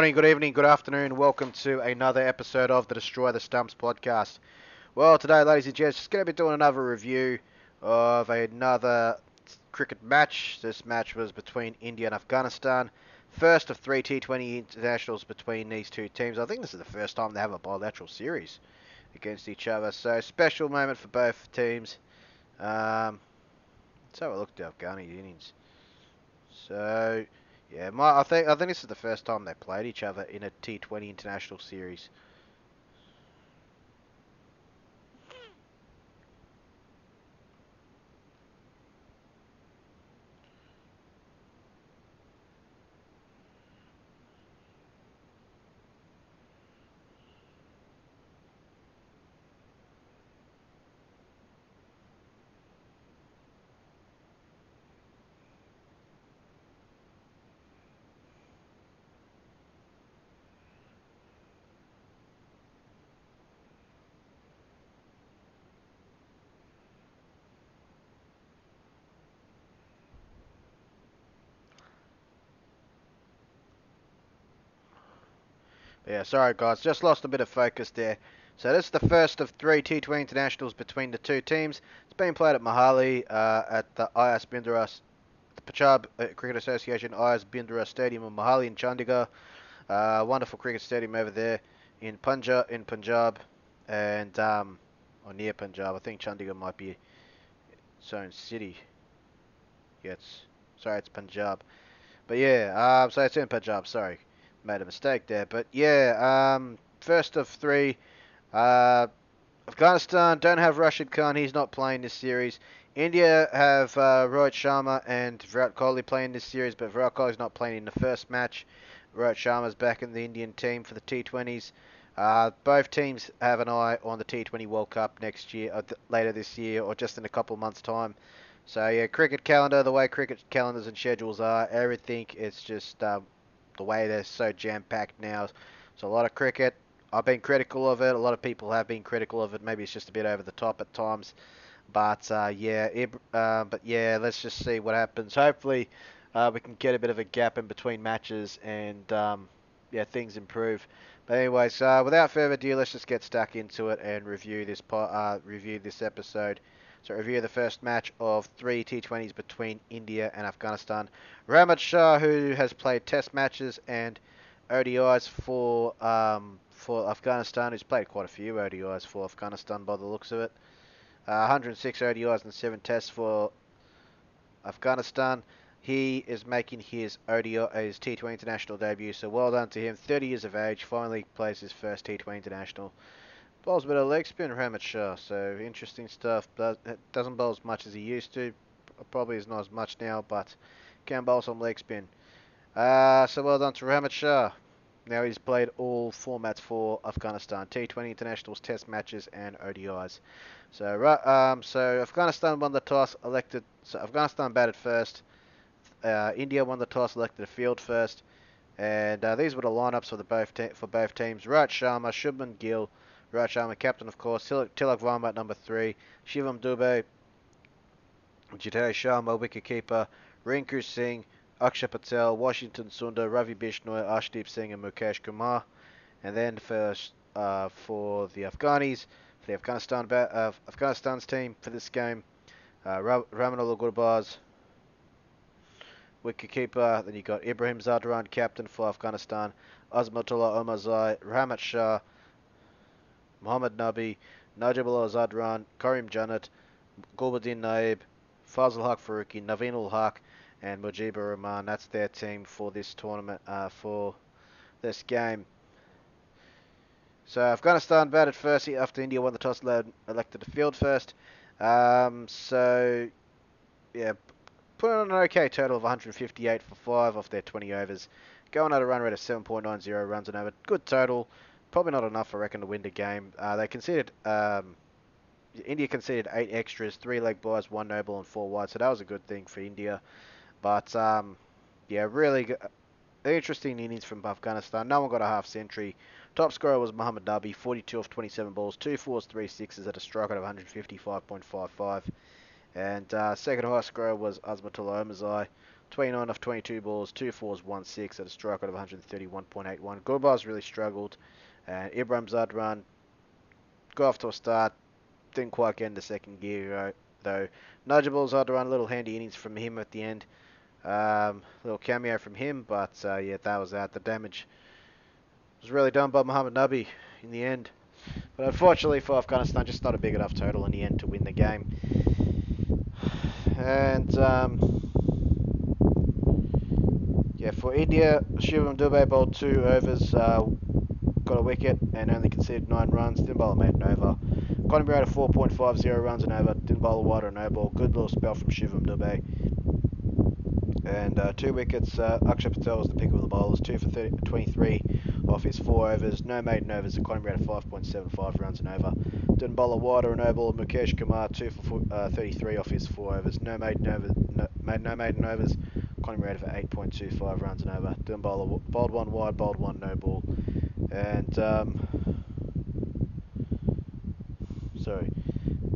Good morning, good evening, good afternoon. Welcome to another episode of the Destroy the Stumps podcast. Well, today, ladies and gents, just going to be doing another review of another cricket match. This match was between India and Afghanistan. First of three T20 internationals between these two teams. I think this is the first time they have a bilateral series against each other. So, special moment for both teams. Um, let's have a look at the Afghani innings. So, yeah, my, I think I think this is the first time they played each other in a T20 international series. Yeah, sorry guys, just lost a bit of focus there. So this is the first of three T20 internationals between the two teams. It's being played at Mohali uh, at the IS Bindra, the Punjab uh, Cricket Association IS Bindra Stadium in Mohali in Chandigarh. Uh, wonderful cricket stadium over there in Punjab, in Punjab, and um, or near Punjab. I think Chandigarh might be its own city. Yeah, it's sorry, it's Punjab. But yeah, uh, so it's in Punjab. Sorry made a mistake there. But yeah, um, first of three. Uh, Afghanistan don't have Rashid Khan. He's not playing this series. India have uh, Rohit Sharma and Virat Kohli playing this series, but Virat Kohli's not playing in the first match. Rohit Sharma's back in the Indian team for the T20s. Uh, both teams have an eye on the T20 World Cup next year, or th- later this year, or just in a couple months' time. So yeah, cricket calendar, the way cricket calendars and schedules are, everything it's just um, the way they're so jam packed now. So a lot of cricket. I've been critical of it. A lot of people have been critical of it. Maybe it's just a bit over the top at times. But uh, yeah, it, uh, but yeah, let's just see what happens. Hopefully, uh, we can get a bit of a gap in between matches and um, yeah, things improve. But anyways, uh, without further ado, let's just get stuck into it and review this uh, review this episode. So review the first match of three T20s between India and Afghanistan. Rahmat Shah, who has played Test matches and ODIs for um, for Afghanistan, who's played quite a few ODIs for Afghanistan by the looks of it. Uh, 106 ODIs and 7 Tests for Afghanistan. He is making his ODI, his T20 international debut, so well done to him. 30 years of age, finally plays his first T20 international. Bowls a bit of leg spin, Rahmat Shah, so interesting stuff. Doesn't bowl as much as he used to. Probably is not as much now, but can bowl some leg spin. Uh, so well done to Rahmat Shah. Now he's played all formats for Afghanistan: T20 internationals, Test matches, and ODIs. So, um, so Afghanistan won the toss, elected. So Afghanistan batted first. Uh, India won the toss, elected a field first. And uh, these were the lineups for the both for both teams: Rohit Sharma, Shubman Gill, Raj Sharma, captain, of course. Tilak, Tilak Varma at number three. Shivam Dube, Jitendra Sharma, wicketkeeper. Rinku Singh, Akshay Patel, Washington Sundar, Ravi Bishnoi, Arshdeep Singh, and Mukesh Kumar. And then for uh, for the Afghanis, for the Afghanistan uh, Afghanistan's team for this game, uh, Rahmanullah Gurbaz, wicketkeeper. Then you got Ibrahim Zadran, captain for Afghanistan. Azmatullah Omarzai, Rahmat Shah, Mohammad Nabi, Najibullah Zadran, Karim Janat, Gulbuddin Naib, Fazalhaq Farooqi, Naveen ul Haq, and Mujibur Rahman. That's their team for this tournament, uh, for this game. So Afghanistan batted first after India won the toss, elected to field first. Um, so, yeah, put on an okay total of 158 for 5 off their 20 overs. Going at a run rate of 7.90 runs an over. Good total probably not enough, I reckon, to win the game. Uh, they conceded, um, India conceded eight extras, three leg byes, one noble, and four wide. So that was a good thing for India. But um, yeah, really good, interesting innings from Afghanistan. No one got a half century. Top scorer was Muhammad Nabi, 42 off 27 balls, two fours, three sixes at a strike of 155.55. And uh, second highest scorer was Azmatullah Omarzai, 29 off 22 balls, two fours, 1 6 at a strike of 131.81. Gurbaz really struggled. And Ibrahim Zadran got off to a start, didn't quite get into second gear though. Run a little handy innings from him at the end. Um, little cameo from him, but uh, yeah, that was out. The damage was really done by Muhammad Nabi in the end. But unfortunately for Afghanistan, just not a big enough total in the end to win the game. And um, yeah, for India, Shivam Dube bowled two overs, uh, got a wicket, and only conceded nine runs. Didn't bowl a made an over. Economy rate of 4.50 runs and over. Didn't bowl a wide or no ball. Good little spell from Shivam Dube. And uh, two wickets. Uh, Akshay Patel was the pick of the bowlers. Two for 30, 23 off his four overs. No maiden overs. Economy rate of 5.75 runs and over. Didn't bowl a wide or no ball. Mukesh Kumar two for uh, 33 off his four overs. No maiden overs. No, made no maiden overs. Economy rate of 8.25 runs and over. Didn't bowl a, bowled one wide. Bowled one no ball. And um, sorry.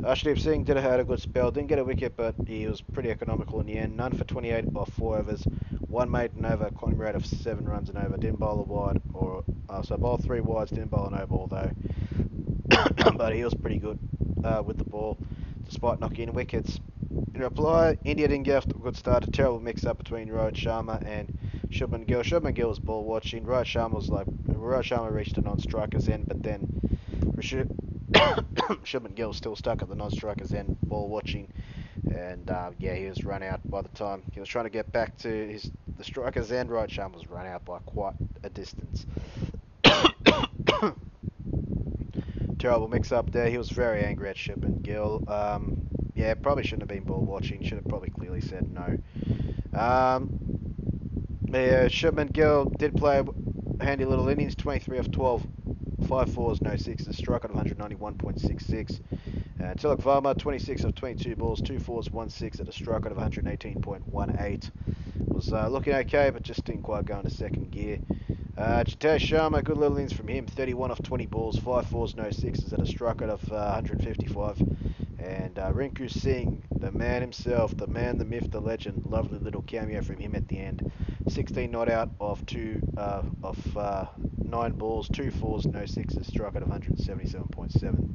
Arshdeep Singh did have a good spell, didn't get a wicket, but he was pretty economical in the end. None for 28 off four overs, one maiden over, quantity rate of seven runs and over. Didn't bowl a wide, or uh, so bowled three wides, didn't bowl an no ball though. but he was pretty good uh, with the ball, despite knocking in wickets. In reply, India didn't get off to a good start. A terrible mix-up between Rohit Sharma and Shubman Gill. Shubman Gill was ball watching. Rohit Sharma was like Sharma reached a non-striker's end, but then Shubman Gill still stuck at the non-striker's end, ball watching, and uh, yeah, he was run out by the time he was trying to get back to his the striker's end. Right, Sham was run out by quite a distance. Terrible mix-up there. He was very angry at Shubman Gill. Um, yeah, probably shouldn't have been ball watching. Should have probably clearly said no. Um, yeah, Shubman Gill did play handy little innings, 23 of 12 5 fours, no sixes, strike out of 191.66. Uh, Tilak Varma, 26 of 22 balls, 2 fours, 1 6 at a strike out of 118.18. Was uh, looking okay, but just didn't quite go into second gear. Uh, Jitesh Sharma, good little innings from him, 31 of 20 balls, 5 fours, no sixes at a strike out of uh, 155. And uh, Rinku Singh, the man himself, the man, the myth, the legend, lovely little cameo from him at the end. 16 not out of two uh, of uh, nine balls, two fours, no sixes, out of 177.7.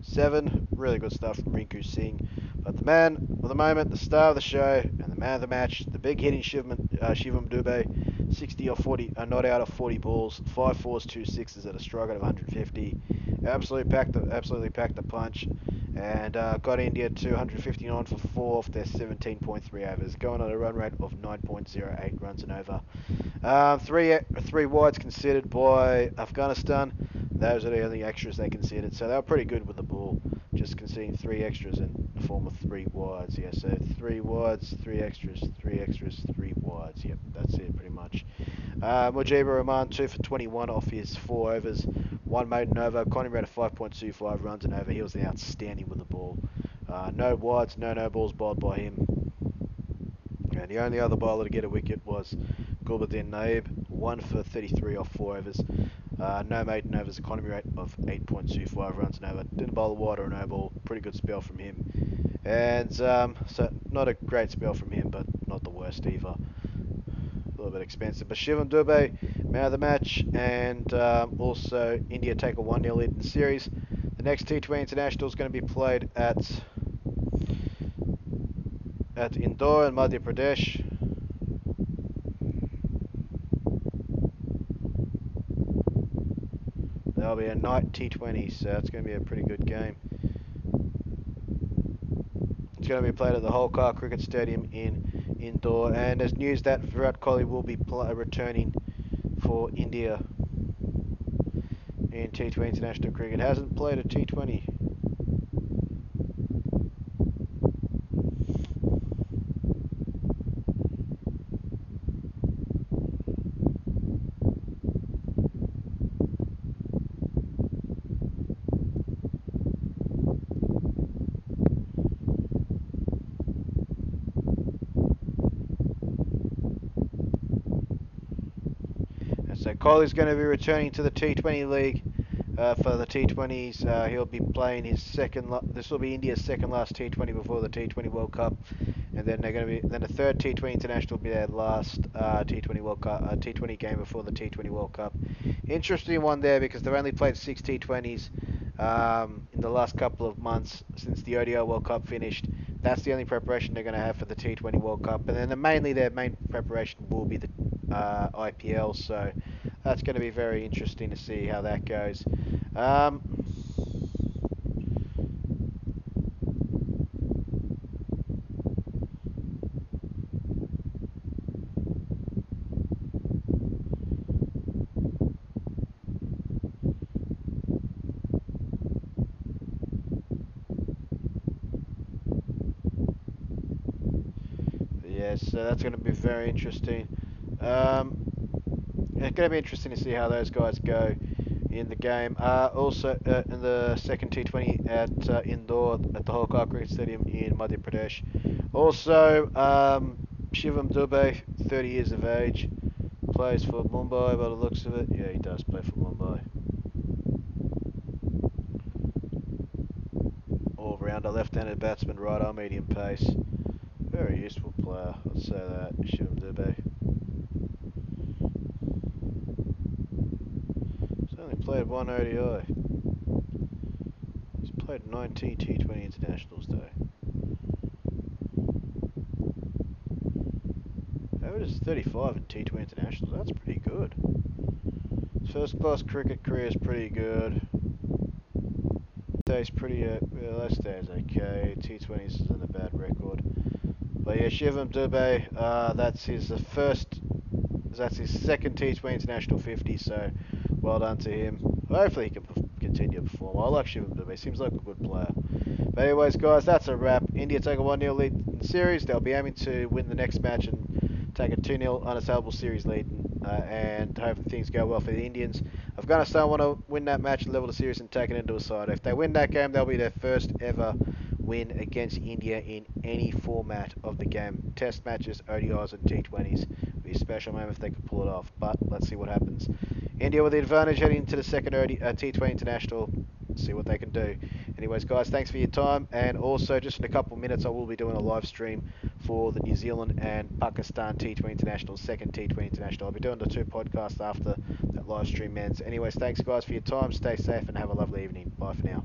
Seven, really good stuff from Rinku Singh. But the man of the moment, the star of the show, and the man of the match, the big hitting Shivam, uh, Shivam Dube, 60 or 40, uh, not out of 40 balls, five fours, two sixes at a strike of 150. Absolutely packed, the, absolutely packed the punch and uh, got India to 159 for four off their 17.3 overs, going on a run rate of 9.08 runs and over. Um, three three wides considered by Afghanistan. Those are the only extras they considered, so they were pretty good with the ball. Just conceding three extras in the form of three wides. Yeah, so three wides, three extras, three extras, three wides. Yep, that's it pretty much. Uh, Mujibur Rahman two for 21 off his four overs. One maiden over. Connie ran a 5.25 runs and over. He was outstanding with the ball. Uh, no wides, no no balls bowled by him. And the only other bowler to get a wicket was Gulbuddin Naib. One for 33 off four overs. Uh, no maiden overs, economy rate of 8.25 runs an over. Didn't bowl a wide or a no ball. Pretty good spell from him. And um, so not a great spell from him, but not the worst either a little bit expensive. But Shivam Dube, man of the match, and um, also India take a 1 0 lead in the series. The next T20 International is going to be played at at Indore in Madhya Pradesh. Be a night T20, so it's going to be a pretty good game. It's going to be played at the Holkar Cricket Stadium in Indore. And there's news that Virat Kohli will be uh, returning for India in T20 international cricket. Hasn't played a T20 Kohli's going to be returning to the T20 League uh, for the T20s. Uh, he'll be playing his second. this will be India's second last T20 before the T20 World Cup, and then they're going to be then the third T20 international will be their last uh, T20 World Cup, uh, T20 game before the T20 World Cup. Interesting one there because they've only played six T20s um, in the last couple of months since the ODI World Cup finished. That's the only preparation they're going to have for the T20 World Cup, and then the, mainly their main preparation will be the uh, IPL. So that's going to be very interesting to see how that goes. Um, so that's going to be very interesting. Um, it's going to be interesting to see how those guys go in the game. Uh, also, uh, in the second T20 at uh, at the Holkar Cricket Stadium in Madhya Pradesh. Also, um, Shivam Dube, 30 years of age, plays for Mumbai by the looks of it. Yeah, he does play for Mumbai. All-rounder, left-handed batsman, right arm medium pace. Very useful player, I'd say that, Shivam Dube. He's only played one ODI. He's played 19 T20 internationals though. Average is 35 in T20 internationals, that's pretty good. First class cricket career is pretty good. Stays pretty, uh, well, that stays okay. T20s isn't a bad record. But yeah, Shivam Dube, uh, that's his first, that's his second T20 international 50, so well done to him. Hopefully he can continue to perform. I like Shivam Dube, he seems like a good player. But anyways, guys, that's a wrap. India take a 1-0 lead in the series. They'll be aiming to win the next match and take a 2-0 unassailable series lead. Uh, and hope things go well for the Indians. Afghanistan want to win that match, level the series, and take it into a side. If they win that game, they'll be their first ever win against India in any format of the game. Test matches, ODIs, and T20s. Be special moment if they could pull it off, but let's see what happens. India with the advantage heading into the second uh, T20 International. See what they can do. Anyways, guys, thanks for your time. And also, just in a couple minutes, I will be doing a live stream for the New Zealand and Pakistan T20 International, second T20 International. I'll be doing the two podcasts after that live stream ends. Anyways, thanks, guys, for your time. Stay safe and have a lovely evening. Bye for now.